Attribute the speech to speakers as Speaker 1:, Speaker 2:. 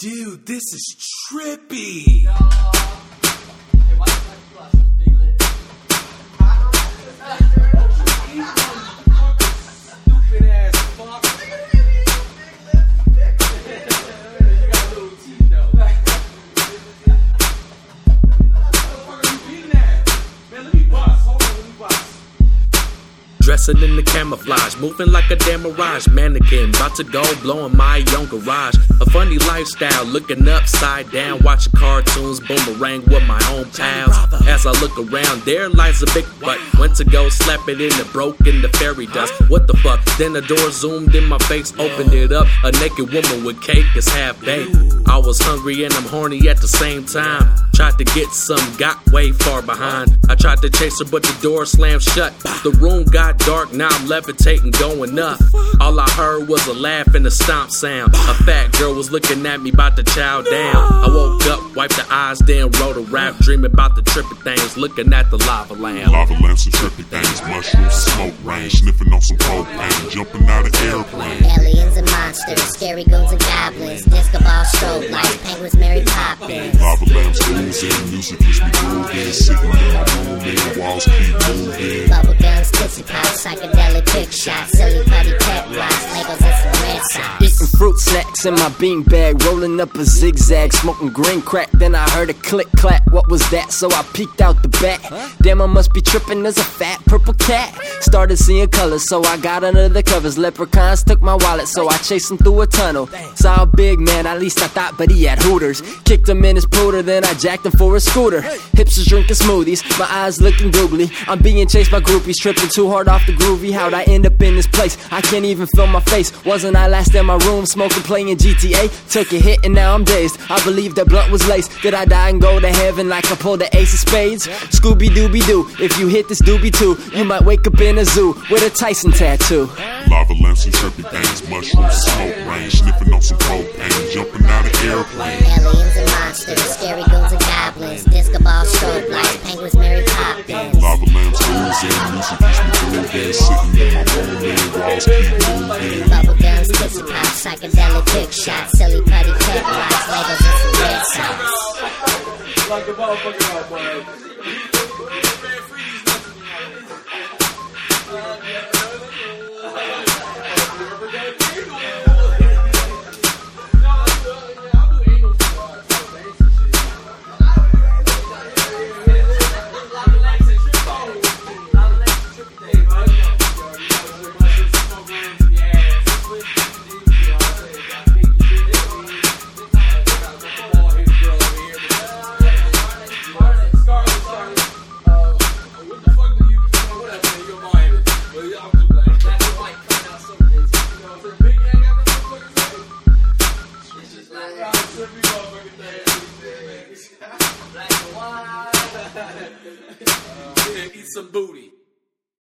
Speaker 1: Dude, this is trippy.
Speaker 2: Dressing in the camouflage, moving like a damn mirage. Mannequin, about to go, blowing my own garage. A funny lifestyle, looking upside down, watching cartoons, boomerang with my own pals. As I look around, there lies a big butt. Went to go slap it in the broken, the fairy dust. What the fuck? Then the door zoomed in my face, opened it up. A naked woman with cake is half baked. I was hungry and I'm horny at the same time. Tried to get some, got way far behind. I tried to chase her, but the door slammed shut. The room got dark, now I'm levitating, going up. All I heard was a laugh and a stomp sound. A fat girl was looking at me, about to chow down. I woke up, wiped the eyes, then wrote a rap, dreaming about the trippy things, looking at the lava lamp.
Speaker 3: Lava lamps and trippy things, mushrooms, smoke rain, sniffing on some propane, jumping out of airplane.
Speaker 4: Aliens and monsters, scary goons and goblins, disco ball strobe lights, penguins, Mary Poppins.
Speaker 3: Lava lamps oozing, music keeps me grooving, sitting in my room and walls keep moving.
Speaker 5: In my bean bag, rolling up a zigzag, smoking green crack. Then I heard a click clack. What was that? So I peeked out the back. Damn, I must be tripping. There's a fat purple cat. Started seeing colors, so I got under the covers. Leprechauns took my wallet, so I chased him through a tunnel. Saw a big man, at least I thought, but he had hooters. Hmm? Kicked him in his pooter, then I jacked him for a scooter. Hips is drinking smoothies, my eyes looking googly. I'm being chased by groupies, tripping too hard off the groovy. How'd I end up in this place? I can't even feel my face. Wasn't I last in my room smoking, playing GTA? Took a hit and now I'm dazed. I believe that blunt was laced. Did I die and go to heaven like I pulled the ace of spades? Scooby Dooby Doo, if you hit this doobie too, you might wake up in a zoo with a Tyson tattoo.
Speaker 3: Lava lamps and trippy things, mushrooms, smoke rain, sniffing on some propane, jumping out of airplanes.
Speaker 4: Aliens and monsters, scary goons and goblins, disco ball strobe lights, penguins, Mary Poppins.
Speaker 3: Lava lamps oozing, music keeps me grooving, sitting in my room and the walls keep moving.
Speaker 4: Bubble guns, tootsie pops, psychedelic trick shots, silly putty pet rocks, Legos and some red socks.
Speaker 1: Like a motherfucker Eat some booty.